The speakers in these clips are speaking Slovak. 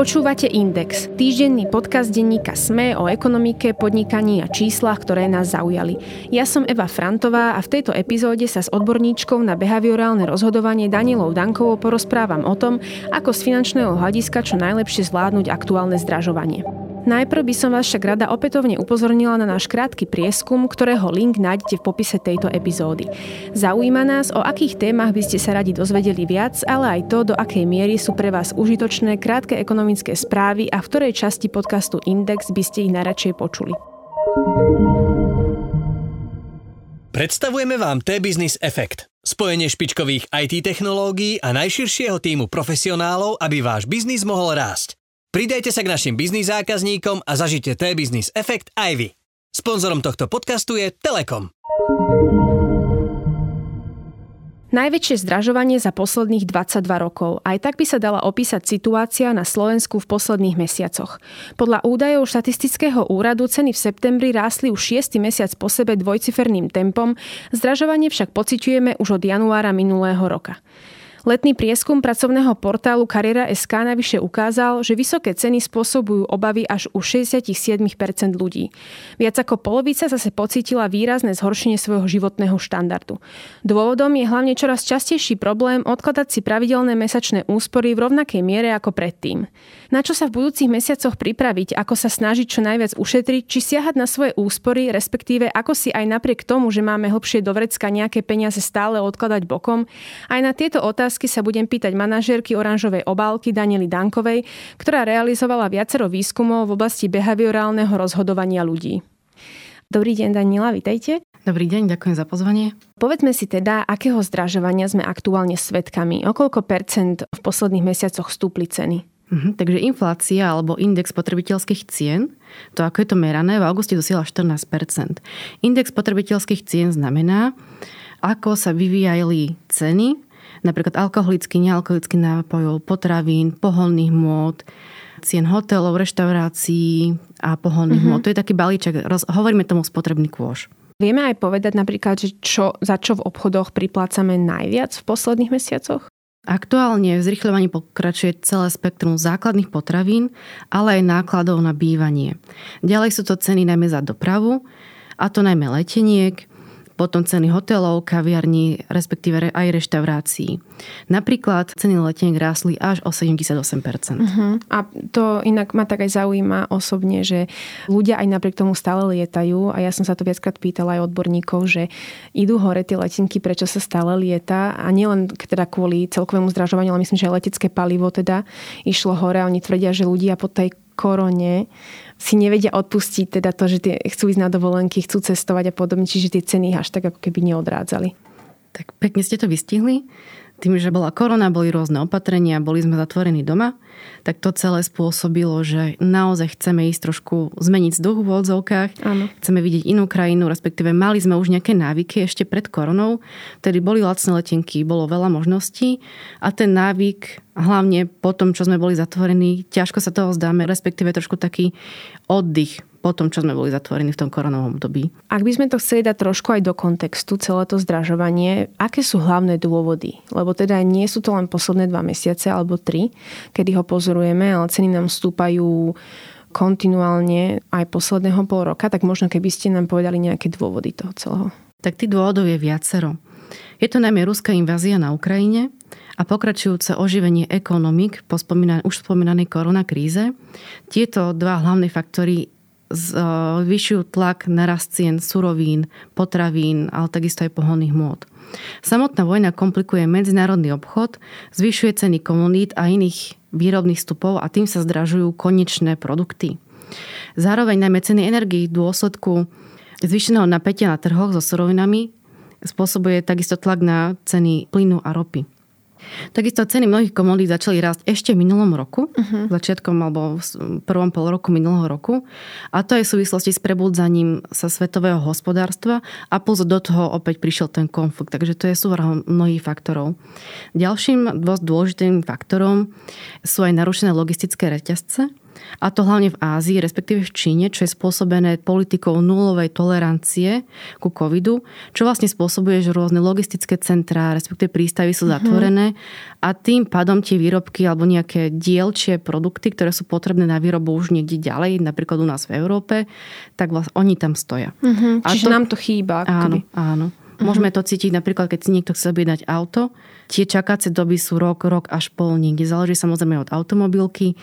Počúvate Index, týždenný podcast denníka SME o ekonomike, podnikaní a číslach, ktoré nás zaujali. Ja som Eva Frantová a v tejto epizóde sa s odborníčkou na behaviorálne rozhodovanie Danielou Dankovou porozprávam o tom, ako z finančného hľadiska čo najlepšie zvládnuť aktuálne zdražovanie. Najprv by som vás však rada opätovne upozornila na náš krátky prieskum, ktorého link nájdete v popise tejto epizódy. Zaujíma nás, o akých témach by ste sa radi dozvedeli viac, ale aj to, do akej miery sú pre vás užitočné krátke ekonomické správy a v ktorej časti podcastu Index by ste ich najradšej počuli. Predstavujeme vám T-Business Effect. Spojenie špičkových IT technológií a najširšieho týmu profesionálov, aby váš biznis mohol rásť. Pridajte sa k našim biznis zákazníkom a zažite T-Business efekt aj vy. Sponzorom tohto podcastu je Telekom. Najväčšie zdražovanie za posledných 22 rokov. Aj tak by sa dala opísať situácia na Slovensku v posledných mesiacoch. Podľa údajov štatistického úradu ceny v septembri rástli už 6. mesiac po sebe dvojciferným tempom, zdražovanie však pociťujeme už od januára minulého roka. Letný prieskum pracovného portálu Kariera.sk navyše ukázal, že vysoké ceny spôsobujú obavy až u 67% ľudí. Viac ako polovica zase pocítila výrazné zhoršenie svojho životného štandardu. Dôvodom je hlavne čoraz častejší problém odkladať si pravidelné mesačné úspory v rovnakej miere ako predtým. Na čo sa v budúcich mesiacoch pripraviť, ako sa snažiť čo najviac ušetriť, či siahať na svoje úspory, respektíve ako si aj napriek tomu, že máme hlbšie do vrecka nejaké peniaze stále odkladať bokom, aj na tieto otázky otázky sa budem pýtať manažérky oranžovej obálky Daniely Dankovej, ktorá realizovala viacero výskumov v oblasti behaviorálneho rozhodovania ľudí. Dobrý deň, Daniela, vitajte. Dobrý deň, ďakujem za pozvanie. Povedzme si teda, akého zdražovania sme aktuálne svetkami. O koľko percent v posledných mesiacoch stúpli ceny? Mhm, takže inflácia alebo index potrebiteľských cien, to ako je to merané, v auguste dosiahla 14% Index potrebiteľských cien znamená, ako sa vyvíjali ceny napríklad alkoholický, nealkoholický nápojov, potravín, poholných môd, cien hotelov, reštaurácií a poholných mm-hmm. môd. To je taký balíček, roz, hovoríme tomu spotrebný kôž. Vieme aj povedať napríklad, že čo, za čo v obchodoch priplácame najviac v posledných mesiacoch? Aktuálne v zrychľovaní pokračuje celé spektrum základných potravín, ale aj nákladov na bývanie. Ďalej sú to ceny najmä za dopravu, a to najmä leteniek, potom ceny hotelov, kaviarní, respektíve aj reštaurácií. Napríklad ceny leteniek rásli až o 78%. Uh-huh. Mhm. A to inak ma tak aj zaujíma osobne, že ľudia aj napriek tomu stále lietajú a ja som sa to viackrát pýtala aj odborníkov, že idú hore tie letenky, prečo sa stále lieta a nielen teda kvôli celkovému zdražovaniu, ale myslím, že aj letecké palivo teda išlo hore a oni tvrdia, že ľudia po tej korone si nevedia odpustiť teda to, že tie, chcú ísť na dovolenky, chcú cestovať a podobne, čiže tie ceny až tak ako keby neodrádzali. Tak pekne ste to vystihli tým, že bola korona, boli rôzne opatrenia, boli sme zatvorení doma, tak to celé spôsobilo, že naozaj chceme ísť trošku zmeniť vzduch v odzovkách, Áno. chceme vidieť inú krajinu, respektíve mali sme už nejaké návyky ešte pred koronou, tedy boli lacné letenky, bolo veľa možností a ten návyk hlavne po tom, čo sme boli zatvorení, ťažko sa toho zdáme, respektíve trošku taký oddych po tom, čo sme boli zatvorení v tom koronovom období. Ak by sme to chceli dať trošku aj do kontextu, celé to zdražovanie, aké sú hlavné dôvody? Lebo teda nie sú to len posledné dva mesiace alebo tri, kedy ho pozorujeme, ale ceny nám stúpajú kontinuálne aj posledného pol roka, tak možno keby ste nám povedali nejaké dôvody toho celého. Tak tých dôvodov je viacero. Je to najmä ruská invázia na Ukrajine a pokračujúce oživenie ekonomik po spomínanej, už spomínanej koronakríze. Tieto dva hlavné faktory zvyšujú tlak na rast cien surovín, potravín, ale takisto aj pohodných môd. Samotná vojna komplikuje medzinárodný obchod, zvyšuje ceny komodít a iných výrobných vstupov a tým sa zdražujú konečné produkty. Zároveň najmä ceny energii v dôsledku zvýšeného napätia na trhoch so surovinami spôsobuje takisto tlak na ceny plynu a ropy. Takisto ceny mnohých komodít začali rásť ešte v minulom roku, uh-huh. začiatkom alebo v prvom pol roku minulého roku. A to je v súvislosti s prebudzaním sa svetového hospodárstva a plus do toho opäť prišiel ten konflikt. Takže to je súvrh mnohých faktorov. Ďalším dôležitým faktorom sú aj narušené logistické reťazce A to hlavne v Ázii, respektíve v Číne, čo je spôsobené politikou nulovej tolerancie ku covidu, čo vlastne spôsobuje, že rôzne logistické centrá, respektíve prístavy sú mhm. zatvorené mm-hmm. a tým pádom tie výrobky alebo nejaké dielčie produkty, ktoré sú potrebné na výrobu už niekde ďalej, napríklad u nás v Európe, tak vlastne oni tam stoja. Mm-hmm. Čiže to, nám to chýba. Áno, áno. Mm-hmm. Môžeme to cítiť napríklad, keď si niekto chce objednať auto. Tie čakacie doby sú rok, rok až pol niekde. Záleží samozrejme od automobilky,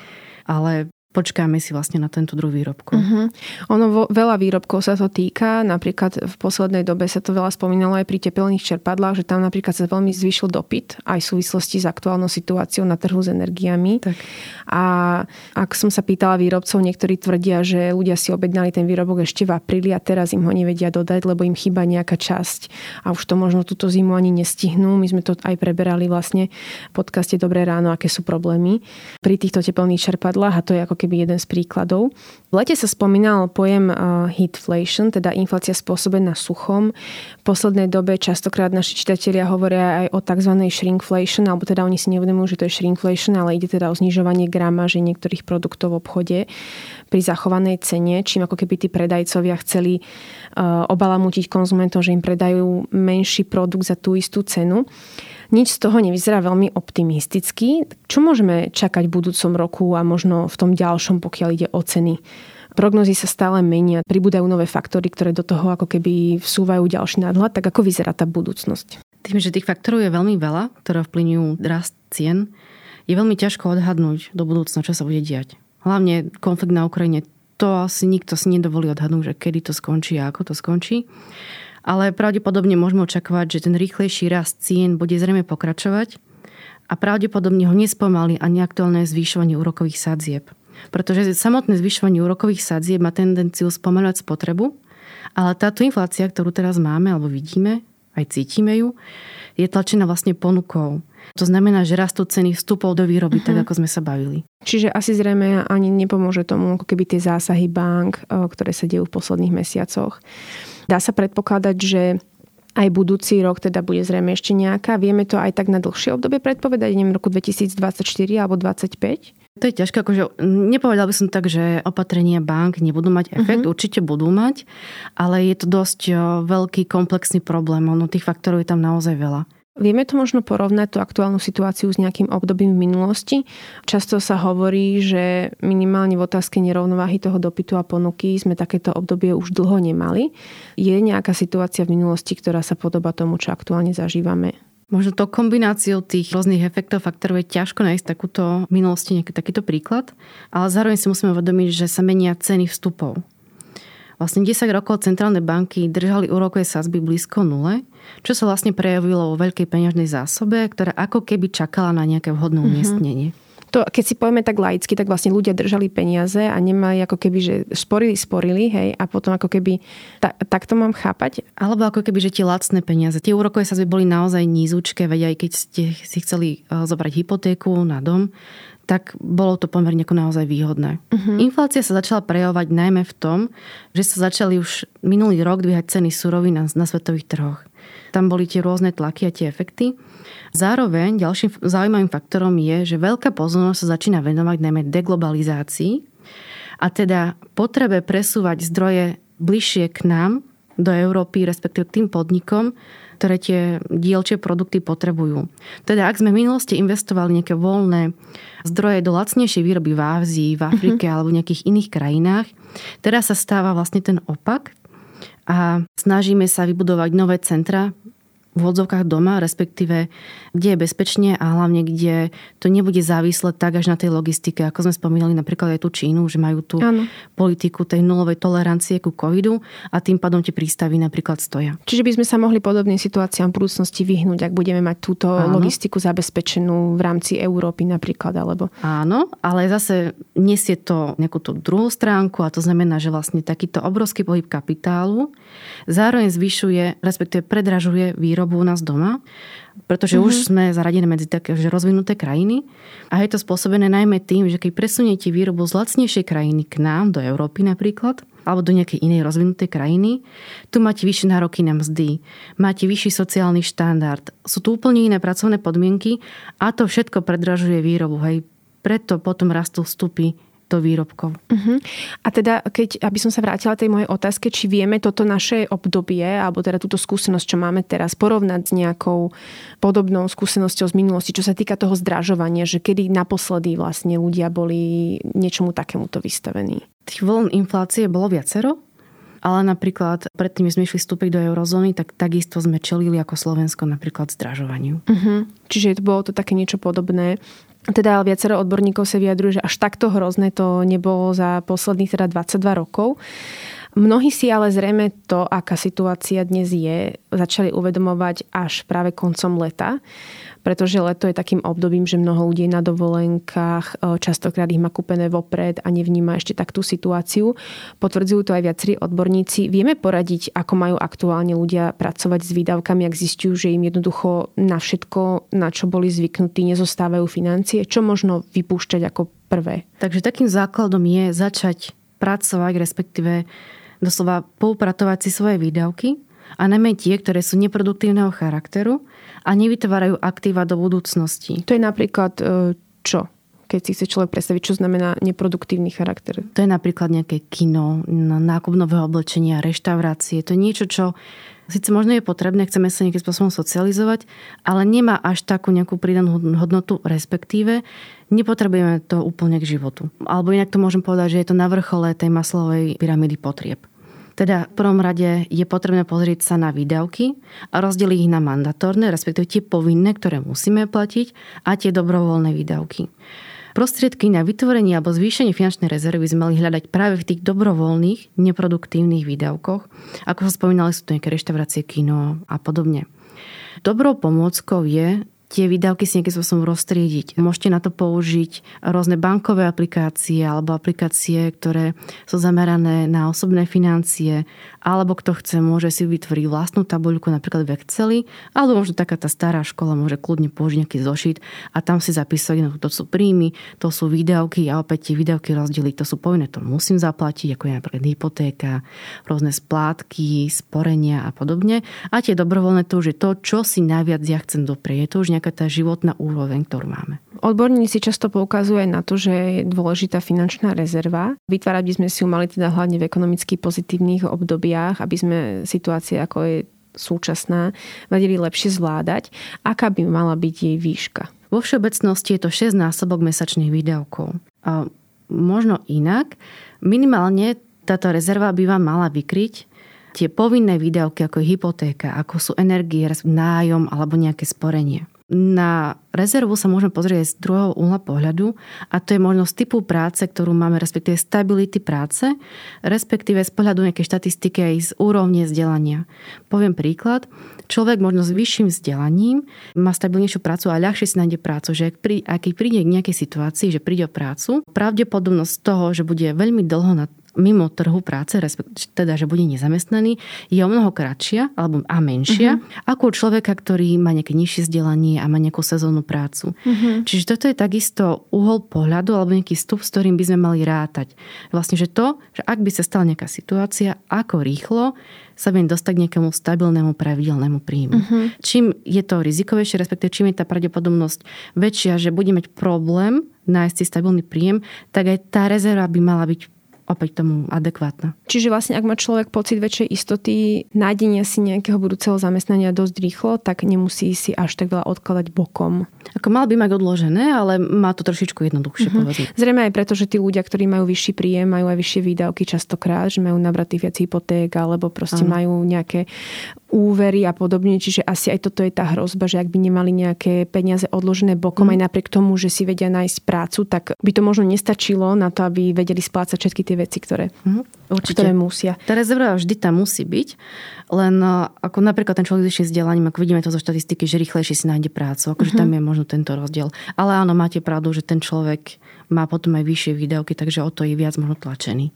ale počkáme si vlastne na tento druh výrobku. Uh-huh. Ono vo, veľa výrobkov sa to týka, napríklad v poslednej dobe sa to veľa spomínalo aj pri tepelných čerpadlách, že tam napríklad sa veľmi zvyšil dopyt aj v súvislosti s aktuálnou situáciou na trhu s energiami. Tak. A ak som sa pýtala výrobcov, niektorí tvrdia, že ľudia si objednali ten výrobok ešte v apríli a teraz im ho nevedia dodať, lebo im chýba nejaká časť a už to možno túto zimu ani nestihnú. My sme to aj preberali vlastne v podcaste Dobré ráno, aké sú problémy pri týchto teplných čerpadlách a to je ako keby keby jeden z príkladov. V lete sa spomínal pojem heatflation, teda inflácia spôsobená suchom. V poslednej dobe častokrát naši čitatelia hovoria aj o tzv. shrinkflation, alebo teda oni si neuvedomujú, že to je shrinkflation, ale ide teda o znižovanie gramáže niektorých produktov v obchode pri zachovanej cene, čím ako keby tí predajcovia chceli uh, obalamutiť konzumentov, že im predajú menší produkt za tú istú cenu. Nič z toho nevyzerá veľmi optimisticky. Čo môžeme čakať v budúcom roku a možno v tom ďalšom, pokiaľ ide o ceny? Prognozy sa stále menia, pribúdajú nové faktory, ktoré do toho ako keby vsúvajú ďalší nadhľad. Tak ako vyzerá tá budúcnosť? Tým, že tých faktorov je veľmi veľa, ktoré vplyňujú rast cien, je veľmi ťažko odhadnúť do budúcna, čo sa bude diať. Hlavne konflikt na Ukrajine, to asi nikto si nedovolí odhadnúť, že kedy to skončí a ako to skončí ale pravdepodobne môžeme očakávať, že ten rýchlejší rast cien bude zrejme pokračovať a pravdepodobne ho nespomalí ani aktuálne zvyšovanie úrokových sadzieb. Pretože samotné zvyšovanie úrokových sadzieb má tendenciu spomaľovať spotrebu, ale táto inflácia, ktorú teraz máme alebo vidíme, aj cítime ju, je tlačená vlastne ponukou. To znamená, že rastú ceny vstupov do výroby, uh-huh. tak mhm. ako sme sa bavili. Čiže asi zrejme ani nepomôže tomu, ako keby tie zásahy bank, ktoré sa dejú v posledných mesiacoch. Dá sa predpokladať, že aj budúci rok teda bude zrejme ešte nejaká. Vieme to aj tak na dlhšie obdobie predpovedať, neviem, roku 2024 alebo 2025? To je ťažké, akože nepovedal by som tak, že opatrenia bank nebudú mať efekt, uh-huh. určite budú mať, ale je to dosť veľký komplexný problém, ono tých faktorov je tam naozaj veľa. Vieme to možno porovnať tú aktuálnu situáciu s nejakým obdobím v minulosti. Často sa hovorí, že minimálne v otázke nerovnováhy toho dopytu a ponuky sme takéto obdobie už dlho nemali. Je nejaká situácia v minulosti, ktorá sa podoba tomu, čo aktuálne zažívame? Možno to kombináciou tých rôznych efektov, faktorov je ťažko nájsť takúto v minulosti nejaký takýto príklad, ale zároveň si musíme uvedomiť, že sa menia ceny vstupov. Vlastne 10 rokov centrálne banky držali úrokové sazby blízko nule, čo sa vlastne prejavilo vo veľkej peňažnej zásobe, ktorá ako keby čakala na nejaké vhodné mhm. umiestnenie. Mm-hmm. To, keď si povieme tak laicky, tak vlastne ľudia držali peniaze a nemali ako keby, že sporili, sporili, hej, a potom ako keby, ta, tak to mám chápať? Alebo ako keby, že tie lacné peniaze, tie úrokové sazby boli naozaj nízučké, veď aj keď ste si chceli eh, zobrať hypotéku na dom, tak bolo to pomerne ako naozaj výhodné. Uh-huh. Inflácia sa začala prejavovať najmä v tom, že sa začali už minulý rok dvíhať ceny surovín na, na svetových trhoch. Tam boli tie rôzne tlaky a tie efekty. Zároveň ďalším zaujímavým faktorom je, že veľká pozornosť sa začína venovať najmä deglobalizácii a teda potrebe presúvať zdroje bližšie k nám, do Európy, respektíve k tým podnikom, ktoré tie dielčie produkty potrebujú. Teda ak sme v minulosti investovali nejaké voľné zdroje do lacnejšej výroby v Ázii, v Afrike uh-huh. alebo v nejakých iných krajinách, teraz sa stáva vlastne ten opak a snažíme sa vybudovať nové centra v odzovkách doma, respektíve kde je bezpečne a hlavne kde to nebude závislé tak až na tej logistike, ako sme spomínali napríklad aj tú Čínu, že majú tú ano. politiku tej nulovej tolerancie ku covidu a tým pádom tie prístavy napríklad stoja. Čiže by sme sa mohli podobným situáciám v budúcnosti vyhnúť, ak budeme mať túto Áno. logistiku zabezpečenú v rámci Európy napríklad, alebo... Áno, ale zase nesie to nejakú tú druhú stránku a to znamená, že vlastne takýto obrovský pohyb kapitálu zároveň zvyšuje, respektíve predražuje výrobu u nás doma pretože mm-hmm. už mhm. sme zaradené medzi také že rozvinuté krajiny. A je to spôsobené najmä tým, že keď presuniete výrobu z lacnejšej krajiny k nám, do Európy napríklad, alebo do nejakej inej rozvinutej krajiny, tu máte vyššie nároky na mzdy, máte vyšší sociálny štandard, sú tu úplne iné pracovné podmienky a to všetko predražuje výrobu. Hej. Preto potom rastú vstupy do výrobkov. Uh-huh. A teda, keď, aby som sa vrátila tej mojej otázke, či vieme toto naše obdobie, alebo teda túto skúsenosť, čo máme teraz, porovnať s nejakou podobnou skúsenosťou z minulosti, čo sa týka toho zdražovania, že kedy naposledy vlastne ľudia boli niečomu takémuto vystavení? Tých vln inflácie bolo viacero, ale napríklad predtým, sme išli vstúpiť do eurozóny, tak takisto sme čelili ako Slovensko napríklad zdražovaniu. Uh-huh. Čiže bolo to také niečo podobné. Teda viacero odborníkov sa vyjadruje, že až takto hrozné to nebolo za posledných teda 22 rokov. Mnohí si ale zrejme to, aká situácia dnes je, začali uvedomovať až práve koncom leta pretože leto je takým obdobím, že mnoho ľudí na dovolenkách, e, častokrát ich má kúpené vopred a nevníma ešte tak tú situáciu. Potvrdzujú to aj viacerí odborníci. Vieme poradiť, ako majú aktuálne ľudia pracovať s výdavkami, ak zistujú, že im jednoducho na všetko, na čo boli zvyknutí, nezostávajú financie. Čo možno vypúšťať ako prvé? Takže takým základom je začať pracovať, respektíve doslova poupratovať si svoje výdavky a najmä tie, ktoré sú neproduktívneho charakteru a nevytvárajú aktíva do budúcnosti. To je napríklad e, čo? keď si chce človek predstaviť, čo znamená neproduktívny charakter. To je napríklad nejaké kino, nákup nového oblečenia, reštaurácie. To je niečo, čo síce možno je potrebné, chceme sa nejakým spôsobom socializovať, ale nemá až takú nejakú pridanú hodnotu, respektíve nepotrebujeme to úplne k životu. Alebo inak to môžem povedať, že je to na vrchole tej maslovej pyramídy potrieb. Teda v prvom rade je potrebné pozrieť sa na výdavky a rozdeliť ich na mandatórne, respektíve tie povinné, ktoré musíme platiť a tie dobrovoľné výdavky. Prostriedky na vytvorenie alebo zvýšenie finančnej rezervy sme mali hľadať práve v tých dobrovoľných, neproduktívnych výdavkoch. Ako sa spomínali, sú to nejaké reštaurácie, kino a podobne. Dobrou pomôckou je tie výdavky si nejakým spôsobom roztriediť. Môžete na to použiť rôzne bankové aplikácie alebo aplikácie, ktoré sú zamerané na osobné financie, alebo kto chce, môže si vytvoriť vlastnú tabuľku napríklad v Exceli, alebo možno taká tá stará škola môže kľudne použiť nejaký zošit a tam si zapísať, no, to sú príjmy, to sú výdavky a opäť tie výdavky rozdeliť, to sú povinné, to musím zaplatiť, ako je napríklad hypotéka, rôzne splátky, sporenia a podobne. A tie dobrovoľné to už je to, čo si najviac ja chcem doprieť. Nejaká tá životná úroveň, ktorú máme. Odborníci často poukazujú aj na to, že je dôležitá finančná rezerva. Vytvárať by sme si ju mali teda hlavne v ekonomicky pozitívnych obdobiach, aby sme situácie ako je súčasná vedeli lepšie zvládať. Aká by mala byť jej výška? Vo všeobecnosti je to 6 násobok mesačných výdavkov. A možno inak, minimálne táto rezerva by vám mala vykryť tie povinné výdavky, ako je hypotéka, ako sú energie, nájom alebo nejaké sporenie. Na rezervu sa môžeme pozrieť z druhého uhla pohľadu a to je možnosť typu práce, ktorú máme, respektíve stability práce, respektíve z pohľadu nejakej štatistiky aj z úrovne vzdelania. Poviem príklad. Človek možno s vyšším vzdelaním má stabilnejšiu prácu a ľahšie si nájde prácu, že ak, pri, ak príde k nejakej situácii, že príde o prácu, pravdepodobnosť toho, že bude veľmi dlho na mimo trhu práce, teda, že bude nezamestnaný, je o mnoho kratšia alebo a menšia uh-huh. ako u človeka, ktorý má nejaké nižšie vzdelanie a má nejakú sezónnu prácu. Uh-huh. Čiže toto je takisto uhol pohľadu alebo nejaký stup, s ktorým by sme mali rátať. Vlastne, že to, že ak by sa stala nejaká situácia, ako rýchlo sa viem dostať k nejakému stabilnému pravidelnému príjmu. Uh-huh. Čím je to rizikovejšie, respektíve čím je tá pravdepodobnosť väčšia, že bude mať problém nájsť si stabilný príjem, tak aj tá rezerva by mala byť opäť tomu adekvátna. Čiže vlastne, ak má človek pocit väčšej istoty nájdenia si nejakého budúceho zamestnania dosť rýchlo, tak nemusí si až tak veľa odkladať bokom. Ako mal by mať odložené, ale má to trošičku jednoduchšie mm-hmm. povedzme. Zrejme aj preto, že tí ľudia, ktorí majú vyšší príjem, majú aj vyššie výdavky častokrát, že majú nabratých viac hypoték alebo proste Aha. majú nejaké úvery a podobne. Čiže asi aj toto je tá hrozba, že ak by nemali nejaké peniaze odložené bokom, mm. aj napriek tomu, že si vedia nájsť prácu, tak by to možno nestačilo na to, aby vedeli splácať všetky tie veci, ktoré, mm. Určite. ktoré musia. Tá rezerva vždy tam musí byť, len e, ako napríklad ten človek s vyšším vzdelaním, ako vidíme to zo štatistiky, že rýchlejšie si nájde prácu, akože mm-hmm. tam je možno tento rozdiel. Ale áno, máte pravdu, že ten človek má potom aj vyššie výdavky, takže o to je viac možno tlačený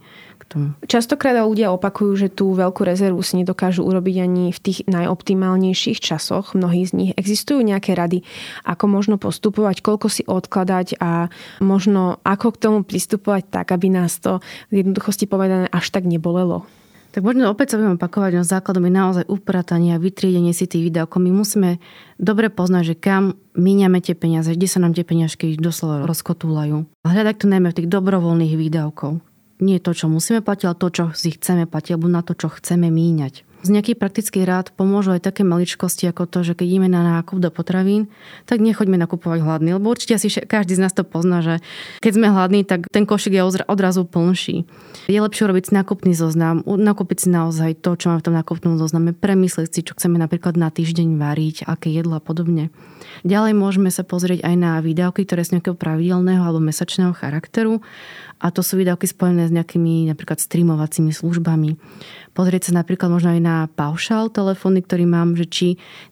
tomu. Častokrát ľudia opakujú, že tú veľkú rezervu si nedokážu urobiť ani v tých najoptimálnejších časoch. Mnohí z nich existujú nejaké rady, ako možno postupovať, koľko si odkladať a možno ako k tomu pristupovať tak, aby nás to v jednoduchosti povedané až tak nebolelo. Tak možno opäť sa budeme opakovať, no základom je naozaj upratanie a vytriedenie si tých výdavkov. My musíme dobre poznať, že kam míňame tie peniaze, kde sa nám tie peniažky doslova rozkotúľajú. Hľadať to najmä v tých dobrovoľných výdavkov. Nie to, čo musíme platiť, ale to, čo si chceme platiť, alebo na to, čo chceme míňať. Z nejakých praktických rád pomôžu aj také maličkosti ako to, že keď ideme na nákup do potravín, tak nechoďme nakupovať hladný, lebo určite asi každý z nás to pozná, že keď sme hladní, tak ten košik je odrazu plnší. Je lepšie robiť si nákupný zoznam, nakúpiť si naozaj to, čo máme v tom nákupnom zozname, premyslieť si, čo chceme napríklad na týždeň variť, aké jedlo a podobne. Ďalej môžeme sa pozrieť aj na výdavky, ktoré sú nejakého pravidelného alebo mesačného charakteru a to sú výdavky spojené s nejakými napríklad streamovacími službami. Pozrieť sa napríklad možno aj na paušál telefóny, ktorý mám, že či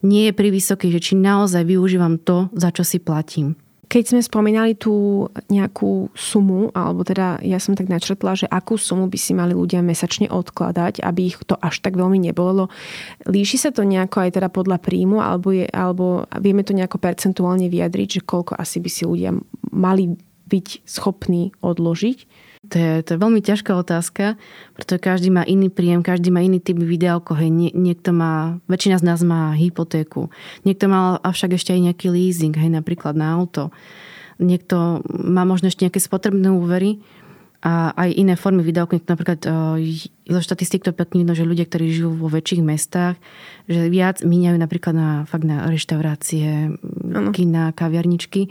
nie je pri vysoký, že či naozaj využívam to, za čo si platím. Keď sme spomínali tú nejakú sumu, alebo teda ja som tak načrtla, že akú sumu by si mali ľudia mesačne odkladať, aby ich to až tak veľmi nebolelo. Líši sa to nejako aj teda podľa príjmu, alebo, je, alebo vieme to nejako percentuálne vyjadriť, že koľko asi by si ľudia mali byť schopní odložiť? To je, to je veľmi ťažká otázka, pretože každý má iný príjem, každý má iný typ výdavkov. Hej. Nie, niekto má, väčšina z nás má hypotéku. Niekto má avšak ešte aj nejaký leasing, hej, napríklad na auto. Niekto má možno ešte nejaké spotrebné úvery a aj iné formy výdavkov. Napríklad zo štatistik to pekne vidno, že ľudia, ktorí žijú vo väčších mestách, že viac míňajú napríklad na, fakt na reštaurácie, ano. kina, kaviarničky.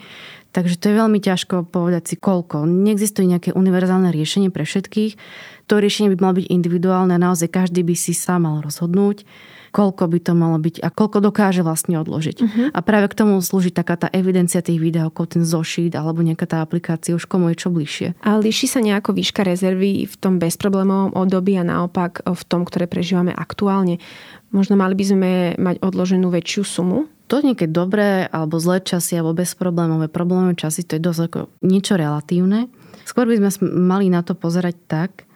Takže to je veľmi ťažko povedať si koľko. Neexistuje nejaké univerzálne riešenie pre všetkých. To riešenie by malo byť individuálne a naozaj každý by si sám mal rozhodnúť, koľko by to malo byť a koľko dokáže vlastne odložiť. Uh-huh. A práve k tomu slúži taká tá evidencia tých výdavkov, ten zošít alebo nejaká tá aplikácia, už komu je čo bližšie. A líši sa nejako výška rezervy v tom bezproblémovom období a naopak v tom, ktoré prežívame aktuálne? Možno mali by sme mať odloženú väčšiu sumu? To niekedy dobré alebo zlé časy alebo bezproblémové problémové časy, to je dosť ako niečo relatívne. Skôr by sme mali na to pozerať tak,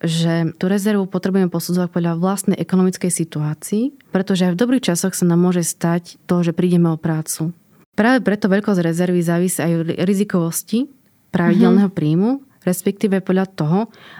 že tú rezervu potrebujeme posudzovať podľa vlastnej ekonomickej situácii, pretože aj v dobrých časoch sa nám môže stať to, že prídeme o prácu. Práve preto veľkosť rezervy závisí aj od rizikovosti pravidelného mm-hmm. príjmu respektíve podľa toho,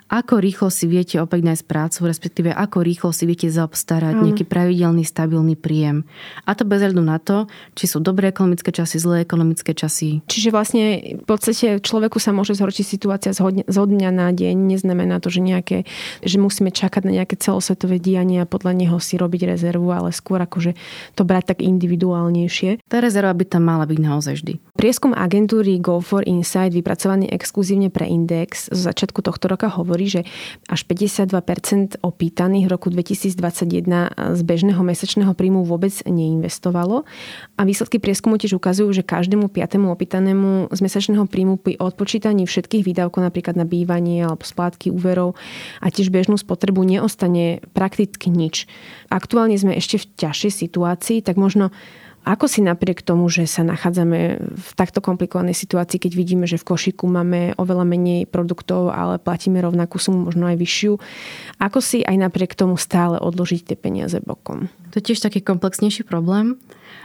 ako rýchlo si viete opäť nájsť prácu, respektíve ako rýchlo si viete zaobstarať mm. nejaký pravidelný, stabilný príjem. A to bez hľadu na to, či sú dobré ekonomické časy, zlé ekonomické časy. Čiže vlastne v podstate človeku sa môže zhorčiť situácia zo dňa na deň. Neznamená to, že, nejaké, že musíme čakať na nejaké celosvetové dianie a podľa neho si robiť rezervu, ale skôr akože to brať tak individuálnejšie. Tá rezerva by tam mala byť naozaj vždy. Prieskum agentúry Go for Insight, vypracovaný exkluzívne pre Index, zo začiatku tohto roka hovorí, že až 52% opýtaných v roku 2021 z bežného mesačného príjmu vôbec neinvestovalo. A výsledky prieskumu tiež ukazujú, že každému piatému opýtanému z mesačného príjmu pri odpočítaní všetkých výdavkov, napríklad na bývanie alebo splátky úverov a tiež bežnú spotrebu neostane prakticky nič. Aktuálne sme ešte v ťažšej situácii, tak možno ako si napriek tomu, že sa nachádzame v takto komplikovanej situácii, keď vidíme, že v košiku máme oveľa menej produktov, ale platíme rovnakú sumu, možno aj vyššiu, ako si aj napriek tomu stále odložiť tie peniaze bokom? To je tiež taký komplexnejší problém,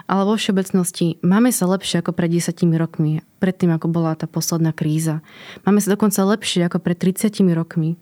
ale vo všeobecnosti máme sa lepšie ako pred 10 rokmi, predtým ako bola tá posledná kríza. Máme sa dokonca lepšie ako pred 30 rokmi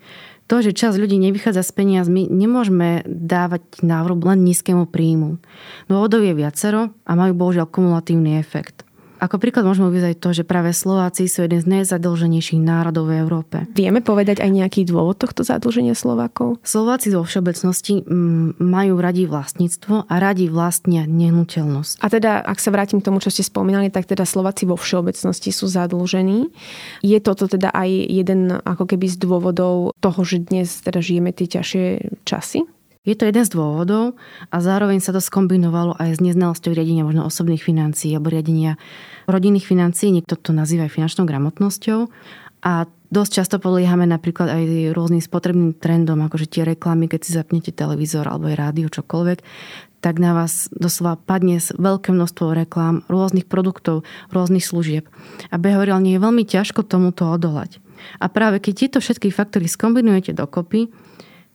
to, že čas ľudí nevychádza s peniazmi, nemôžeme dávať návrh len nízkemu príjmu. Dôvodov je viacero a majú bohužiaľ kumulatívny efekt. Ako príklad môžeme uvieť aj to, že práve Slováci sú jeden z najzadlženejších národov v Európe. Vieme povedať aj nejaký dôvod tohto zadlženia Slovákov? Slováci vo všeobecnosti mm, majú radi vlastníctvo a radi vlastnia nehnuteľnosť. A teda, ak sa vrátim k tomu, čo ste spomínali, tak teda Slováci vo všeobecnosti sú zadlžení. Je toto teda aj jeden ako keby z dôvodov toho, že dnes teda žijeme tie ťažšie časy? Je to jeden z dôvodov a zároveň sa to skombinovalo aj s neznalosťou riadenia možno osobných financií alebo riadenia rodinných financií, niekto to nazýva aj finančnou gramotnosťou. A dosť často podliehame napríklad aj rôznym spotrebným trendom, akože tie reklamy, keď si zapnete televízor alebo aj rádio, čokoľvek, tak na vás doslova padne veľké množstvo reklám, rôznych produktov, rôznych služieb. A behaviorálne je veľmi ťažko tomuto odolať. A práve keď tieto všetky faktory skombinujete dokopy,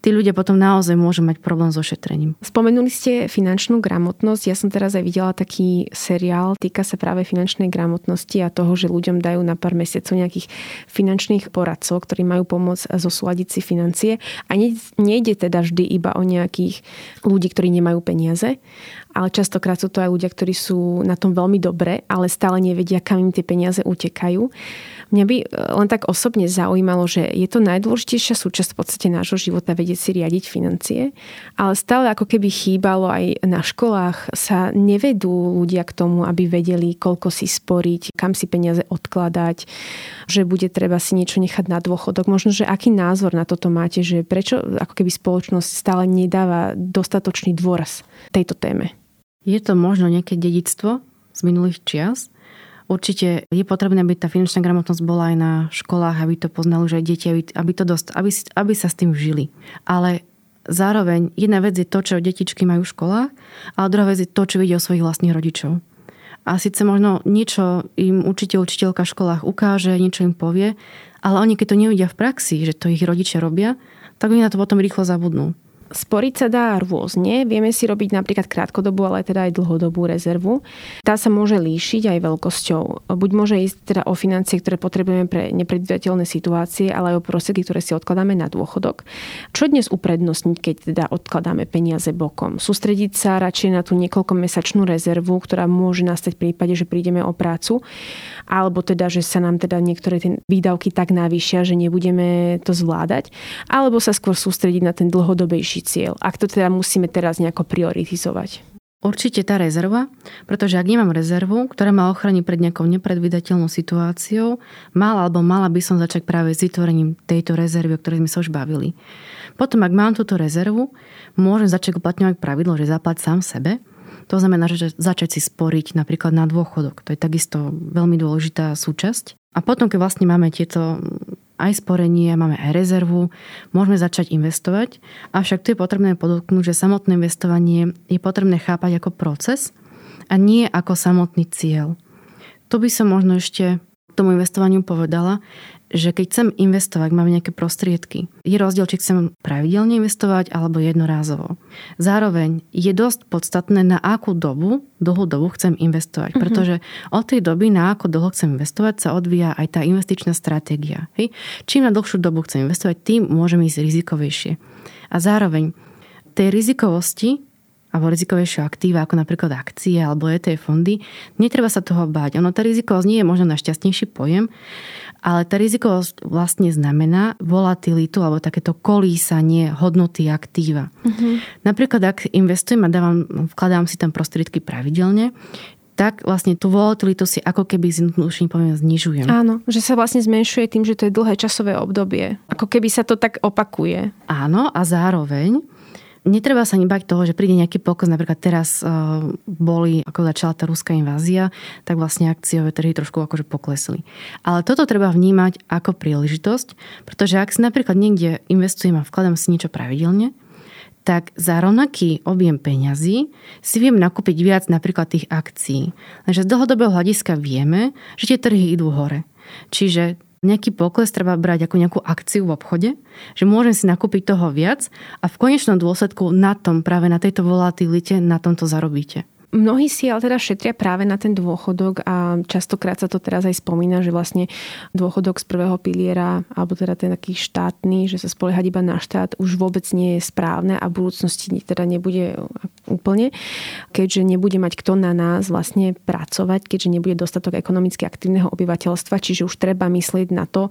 tí ľudia potom naozaj môžu mať problém so šetrením. Spomenuli ste finančnú gramotnosť. Ja som teraz aj videla taký seriál, týka sa práve finančnej gramotnosti a toho, že ľuďom dajú na pár mesiacov nejakých finančných poradcov, ktorí majú pomôcť zosúľadiť si financie. A nejde teda vždy iba o nejakých ľudí, ktorí nemajú peniaze, ale častokrát sú to aj ľudia, ktorí sú na tom veľmi dobre, ale stále nevedia, kam im tie peniaze utekajú. Mňa by e, len tak osobne zaujímalo, že je to najdôležitejšia súčasť v podstate nášho života vedieť si riadiť financie, ale stále ako keby chýbalo aj na školách sa nevedú ľudia k tomu, aby vedeli, koľko si sporiť, kam si peniaze odkladať, že bude treba si niečo nechať na dôchodok. Možno, že aký názor na toto máte, že prečo ako keby spoločnosť stále nedáva dostatočný dôraz tejto téme? Je to možno nejaké dedictvo z minulých čias, Určite je potrebné, aby tá finančná gramotnosť bola aj na školách, aby to poznali už aj deti, aby, aby, to dost, aby, aby sa s tým žili. Ale zároveň jedna vec je to, čo detičky majú v školách, ale druhá vec je to, čo vidia o svojich vlastných rodičov. A síce možno niečo im učiteľ, učiteľka v školách ukáže, niečo im povie, ale oni keď to nevidia v praxi, že to ich rodičia robia, tak oni na to potom rýchlo zabudnú. Sporiť sa dá rôzne. Vieme si robiť napríklad krátkodobú, ale teda aj dlhodobú rezervu. Tá sa môže líšiť aj veľkosťou. Buď môže ísť teda o financie, ktoré potrebujeme pre nepredvidateľné situácie, ale aj o prostriedky, ktoré si odkladáme na dôchodok. Čo dnes uprednostniť, keď teda odkladáme peniaze bokom? Sústrediť sa radšej na tú niekoľkomesačnú rezervu, ktorá môže nastať v prípade, že prídeme o prácu, alebo teda, že sa nám teda niektoré tie výdavky tak navýšia, že nebudeme to zvládať, alebo sa skôr sústrediť na ten dlhodobejší najvyšší cieľ, ak to teda musíme teraz nejako prioritizovať? Určite tá rezerva, pretože ak nemám rezervu, ktorá ma ochrání pred nejakou nepredvydateľnou situáciou, mala alebo mala by som začať práve s vytvorením tejto rezervy, o ktorej sme sa už bavili. Potom, ak mám túto rezervu, môžem začať uplatňovať pravidlo, že zaplať sám sebe. To znamená, že začať si sporiť napríklad na dôchodok. To je takisto veľmi dôležitá súčasť. A potom, keď vlastne máme tieto aj sporenie, máme aj rezervu, môžeme začať investovať, avšak tu je potrebné podotknúť, že samotné investovanie je potrebné chápať ako proces a nie ako samotný cieľ. To by som možno ešte tomu investovaniu povedala, že keď chcem investovať, máme nejaké prostriedky. Je rozdiel, či chcem pravidelne investovať alebo jednorázovo. Zároveň je dosť podstatné, na akú dobu, dlhú dobu chcem investovať. Mm-hmm. Pretože od tej doby, na ako dlho chcem investovať, sa odvíja aj tá investičná stratégia. Hej? Čím na dlhšiu dobu chcem investovať, tým môžem ísť rizikovejšie. A zároveň tej rizikovosti alebo rizikovejšie aktíva, ako napríklad akcie alebo ETF fondy, netreba sa toho báť. Ono, tá rizikovosť nie je možno najšťastnejší pojem, ale tá rizikovosť vlastne znamená volatilitu alebo takéto kolísanie hodnoty aktíva. Uh-huh. Napríklad, ak investujem a dávam, vkladám si tam prostriedky pravidelne, tak vlastne tú volatilitu si ako keby zjednodušene poviem znižujem. Áno, že sa vlastne zmenšuje tým, že to je dlhé časové obdobie. Ako keby sa to tak opakuje. Áno a zároveň netreba sa ani bať toho, že príde nejaký pokles. Napríklad teraz uh, boli, ako začala tá ruská invázia, tak vlastne akciové trhy trošku akože poklesli. Ale toto treba vnímať ako príležitosť, pretože ak si napríklad niekde investujem a vkladám si niečo pravidelne, tak za rovnaký objem peňazí si viem nakúpiť viac napríklad tých akcií. Takže z dlhodobého hľadiska vieme, že tie trhy idú hore. Čiže nejaký pokles treba brať ako nejakú akciu v obchode, že môžem si nakúpiť toho viac a v konečnom dôsledku na tom, práve na tejto volatilite, na tomto zarobíte. Mnohí si ale teda šetria práve na ten dôchodok a častokrát sa to teraz aj spomína, že vlastne dôchodok z prvého piliera, alebo teda ten taký štátny, že sa spoliehať iba na štát, už vôbec nie je správne a v budúcnosti teda nebude úplne, keďže nebude mať kto na nás vlastne pracovať, keďže nebude dostatok ekonomicky aktívneho obyvateľstva, čiže už treba myslieť na to,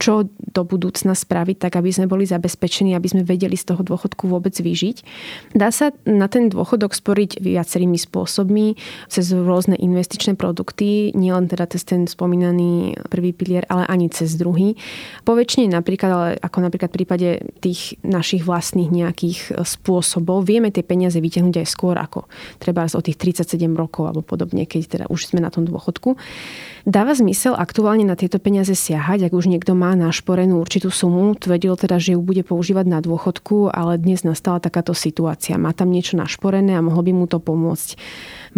čo do budúcna spraviť, tak aby sme boli zabezpečení, aby sme vedeli z toho dôchodku vôbec vyžiť. Dá sa na ten dôchodok sporiť viacerými spôsobmi spôsobmi, cez rôzne investičné produkty, nielen teda cez ten spomínaný prvý pilier, ale ani cez druhý. Poväčšine napríklad, ale ako napríklad v prípade tých našich vlastných nejakých spôsobov, vieme tie peniaze vytiahnuť aj skôr ako treba o tých 37 rokov alebo podobne, keď teda už sme na tom dôchodku. Dáva zmysel aktuálne na tieto peniaze siahať, ak už niekto má našporenú určitú sumu, tvrdil teda, že ju bude používať na dôchodku, ale dnes nastala takáto situácia. Má tam niečo našporené a mohlo by mu to pomôcť.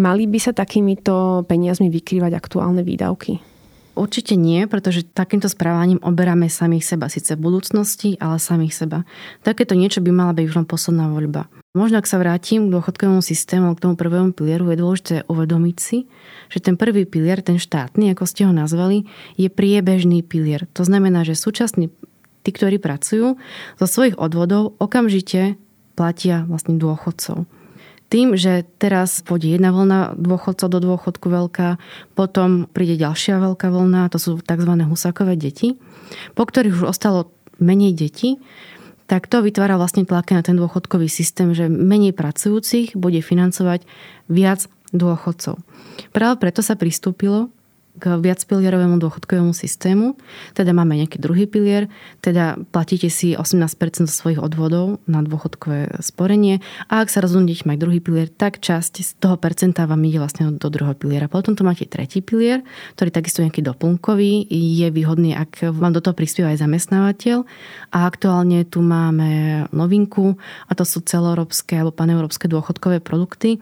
Mali by sa takýmito peniazmi vykrývať aktuálne výdavky? Určite nie, pretože takýmto správaním oberáme samých seba, síce v budúcnosti, ale samých seba. Takéto niečo by mala byť už posledná voľba. Možno ak sa vrátim k dôchodkovému systému, k tomu prvému pilieru, je dôležité uvedomiť si, že ten prvý pilier, ten štátny, ako ste ho nazvali, je priebežný pilier. To znamená, že súčasní tí, ktorí pracujú, zo svojich odvodov okamžite platia vlastne dôchodcov. Tým, že teraz pôjde jedna vlna dôchodcov do dôchodku veľká, potom príde ďalšia veľká vlna, to sú tzv. husakové deti, po ktorých už ostalo menej detí, tak to vytvára vlastne tlaky na ten dôchodkový systém, že menej pracujúcich bude financovať viac dôchodcov. Práve preto sa pristúpilo k viacpilierovému dôchodkovému systému. Teda máme nejaký druhý pilier, teda platíte si 18% zo svojich odvodov na dôchodkové sporenie. A ak sa rozhodnete mať druhý pilier, tak časť z toho percenta vám ide vlastne do druhého piliera. Potom tu máte tretí pilier, ktorý takisto nejaký doplnkový, je výhodný, ak vám do toho prispieva aj zamestnávateľ. A aktuálne tu máme novinku a to sú celoeurópske alebo paneurópske dôchodkové produkty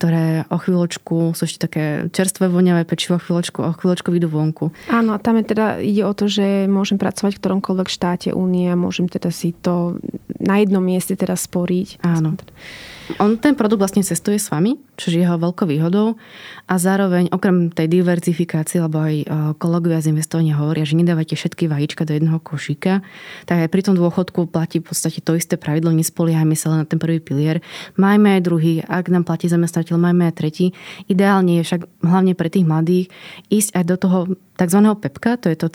ktoré o chvíľočku sú ešte také čerstvé, voňavé pečivo, o chvíľočku, o chvíľočku vyjdú vonku. Áno, a tam je teda ide o to, že môžem pracovať v ktoromkoľvek štáte únie a môžem teda si to na jednom mieste teda sporiť. Áno. On ten produkt vlastne cestuje s vami, čo je jeho veľkou výhodou a zároveň okrem tej diverzifikácie, lebo aj e, kolegovia z investovania hovoria, že nedávajte všetky vajíčka do jedného košíka, tak aj pri tom dôchodku platí v podstate to isté pravidlo, nespoliehajme sa len na ten prvý pilier. Majme aj druhý, ak nám platí zamestnateľ, majme aj tretí. Ideálne je však hlavne pre tých mladých ísť aj do toho tzv. PEPka, to je to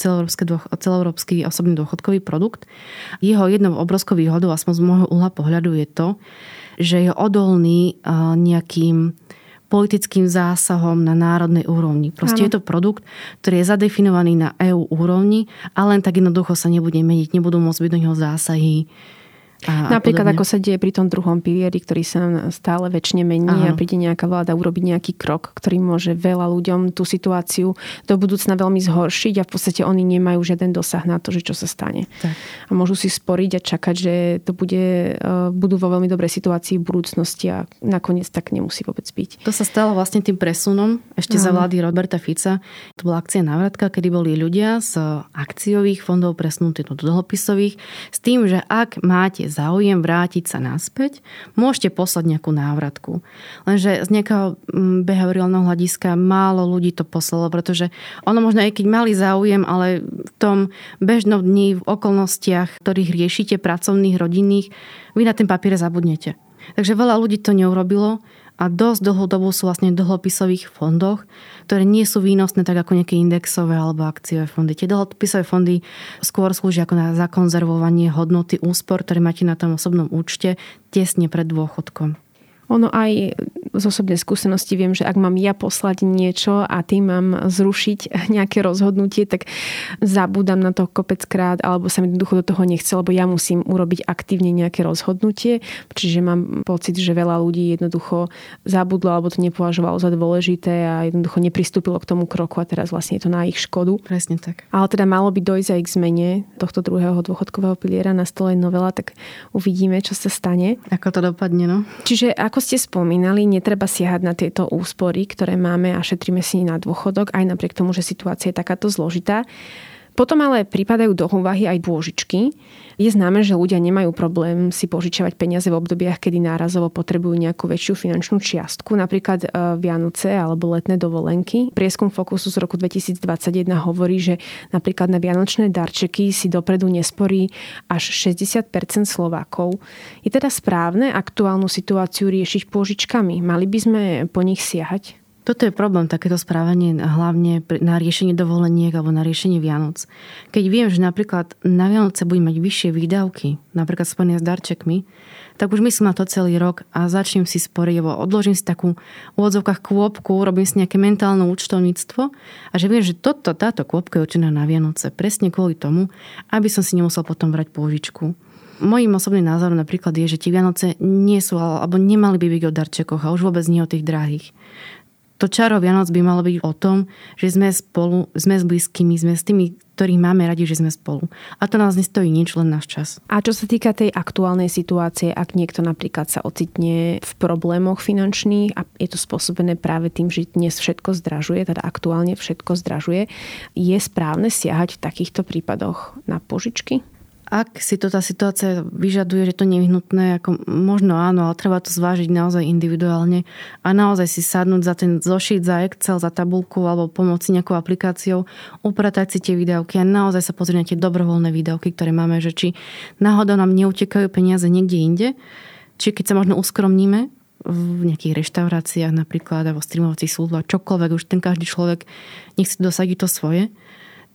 celoeurópsky osobný dôchodkový produkt. Jeho jednou obrovskou výhodou, aspoň z môjho uhla pohľadu, je to, že je odolný nejakým politickým zásahom na národnej úrovni. Proste ano. je to produkt, ktorý je zadefinovaný na EU úrovni a len tak jednoducho sa nebude meniť, nebudú môcť byť do neho zásahy a, Napríklad a ako sa deje pri tom druhom pilieri, ktorý sa stále väčšine mení Aha. a príde nejaká vláda urobiť nejaký krok, ktorý môže veľa ľuďom tú situáciu do budúcna veľmi zhoršiť a v podstate oni nemajú žiaden dosah na to, že čo sa stane. Tak. A môžu si sporiť a čakať, že to bude, e, budú vo veľmi dobrej situácii v budúcnosti a nakoniec tak nemusí vôbec byť. To sa stalo vlastne tým presunom ešte Aha. za vlády Roberta Fica. To bola akcia návratka, kedy boli ľudia z akciových fondov presunutí do dlhopisových s tým, že ak máte záujem vrátiť sa naspäť, môžete poslať nejakú návratku. Lenže z nejakého mm, behaviorálneho hľadiska málo ľudí to poslalo, pretože ono možno aj keď mali záujem, ale v tom bežnom dni, v okolnostiach, ktorých riešite, pracovných, rodinných, vy na ten papier zabudnete. Takže veľa ľudí to neurobilo a dosť dlhú dobu sú vlastne v dlhopisových fondoch, ktoré nie sú výnosné tak ako nejaké indexové alebo akciové fondy. Tie dlhopisové fondy skôr slúžia ako na zakonzervovanie hodnoty úspor, ktoré máte na tom osobnom účte tesne pred dôchodkom. Ono aj z osobnej skúsenosti viem, že ak mám ja poslať niečo a tým mám zrušiť nejaké rozhodnutie, tak zabúdam na to kopeckrát alebo sa mi jednoducho do toho nechce, lebo ja musím urobiť aktívne nejaké rozhodnutie. Čiže mám pocit, že veľa ľudí jednoducho zabudlo alebo to nepovažovalo za dôležité a jednoducho nepristúpilo k tomu kroku a teraz vlastne je to na ich škodu. Presne tak. Ale teda malo by dojsť aj k zmene tohto druhého dôchodkového piliera na stole novela, tak uvidíme, čo sa stane. Ako to dopadne, no. Čiže ak ako ste spomínali, netreba siahať na tieto úspory, ktoré máme a šetríme si na dôchodok, aj napriek tomu, že situácia je takáto zložitá. Potom ale pripadajú do úvahy aj dôžičky. Je známe, že ľudia nemajú problém si požičiavať peniaze v obdobiach, kedy nárazovo potrebujú nejakú väčšiu finančnú čiastku, napríklad e, Vianoce alebo letné dovolenky. Prieskum Fokusu z roku 2021 hovorí, že napríklad na vianočné darčeky si dopredu nesporí až 60% Slovákov. Je teda správne aktuálnu situáciu riešiť pôžičkami? Mali by sme po nich siahať? Toto je problém, takéto správanie hlavne na riešenie dovoleniek alebo na riešenie Vianoc. Keď viem, že napríklad na Vianoce budem mať vyššie výdavky, napríklad spojené s darčekmi, tak už myslím na to celý rok a začnem si sporiť, alebo odložím si takú v odzovkách kôpku, robím si nejaké mentálne účtovníctvo a že viem, že toto, táto kôpka je určená na Vianoce presne kvôli tomu, aby som si nemusel potom brať pôžičku. Mojím osobným názorom napríklad je, že tie Vianoce nie sú alebo nemali by byť o darčekoch a už vôbec nie o tých drahých To čaro Vianoc by malo byť o tom, že sme spolu, sme s blízkymi, sme s tými, ktorých máme radi, že sme spolu. A to nás nestojí nič, len náš čas. A čo sa týka tej aktuálnej situácie, ak niekto napríklad sa ocitne v problémoch finančných a je to spôsobené práve tým, že dnes všetko zdražuje, teda aktuálne všetko zdražuje, je správne siahať v takýchto prípadoch na požičky? Ak si to tá situácia vyžaduje, že to nevyhnutné, ako možno áno, ale treba to zvážiť naozaj individuálne a naozaj si sadnúť za ten zošit, za Excel, za tabulku alebo pomoci nejakou aplikáciou, upratať si tie výdavky a naozaj sa pozrieť na tie dobrovoľné výdavky, ktoré máme, že či náhodou nám neutekajú peniaze niekde inde, či keď sa možno uskromníme v nejakých reštauráciách napríklad alebo streamovacích službách, čokoľvek, už ten každý človek nechce dosadiť to svoje,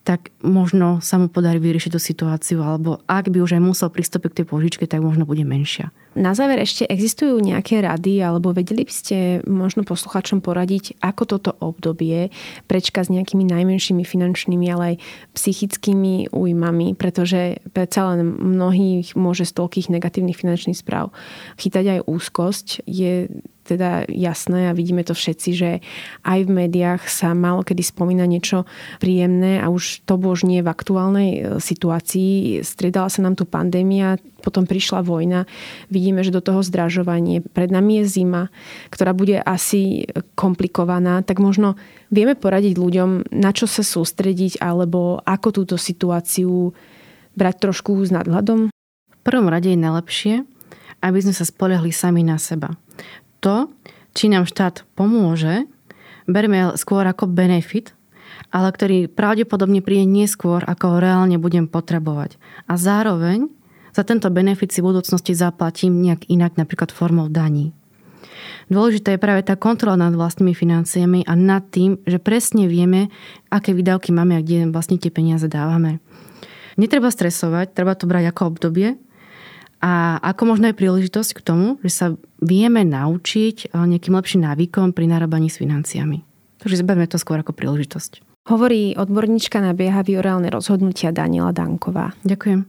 tak možno sa mu podarí vyriešiť tú situáciu, alebo ak by už aj musel pristúpiť k tej požičke, tak možno bude menšia. Na záver ešte existujú nejaké rady, alebo vedeli by ste možno posluchačom poradiť, ako toto obdobie prečka s nejakými najmenšími finančnými, ale aj psychickými újmami, pretože predsa len mnohých môže z toľkých negatívnych finančných správ chytať aj úzkosť. Je teda jasné a vidíme to všetci, že aj v médiách sa málo kedy spomína niečo príjemné a už to bož nie v aktuálnej e, situácii. Striedala sa nám tu pandémia, potom prišla vojna. Vidíme, že do toho zdražovanie. Pred nami je zima, ktorá bude asi komplikovaná. Tak možno vieme poradiť ľuďom, na čo sa sústrediť alebo ako túto situáciu brať trošku s nadhľadom? V prvom rade je najlepšie, aby sme sa spoliehli sami na seba to, či nám štát pomôže, berme skôr ako benefit, ale ktorý pravdepodobne príde neskôr, ako ho reálne budem potrebovať. A zároveň za tento benefit si v budúcnosti zaplatím nejak inak, napríklad formou daní. Dôležitá je práve tá kontrola nad vlastnými financiami a nad tým, že presne vieme, aké výdavky máme a kde vlastne tie peniaze dávame. Netreba stresovať, treba to brať ako obdobie, a ako možno je príležitosť k tomu, že sa vieme naučiť eh, nejakým lepším návykom pri narábaní s financiami. Takže zberme to skôr ako príležitosť. Hovorí odborníčka na behaviorálne rozhodnutia Daniela Danková. Ďakujem.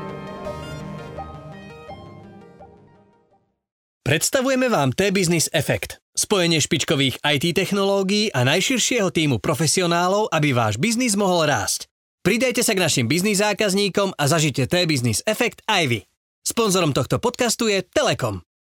Predstavujeme vám T-Business Effect, spojenie špičkových IT technológií a najširšieho týmu profesionálov, aby váš biznis mohol rásť. Pridajte sa k našim biznis zákazníkom a zažite T-Business Effect aj vy. Sponzorom tohto podcastu je Telekom.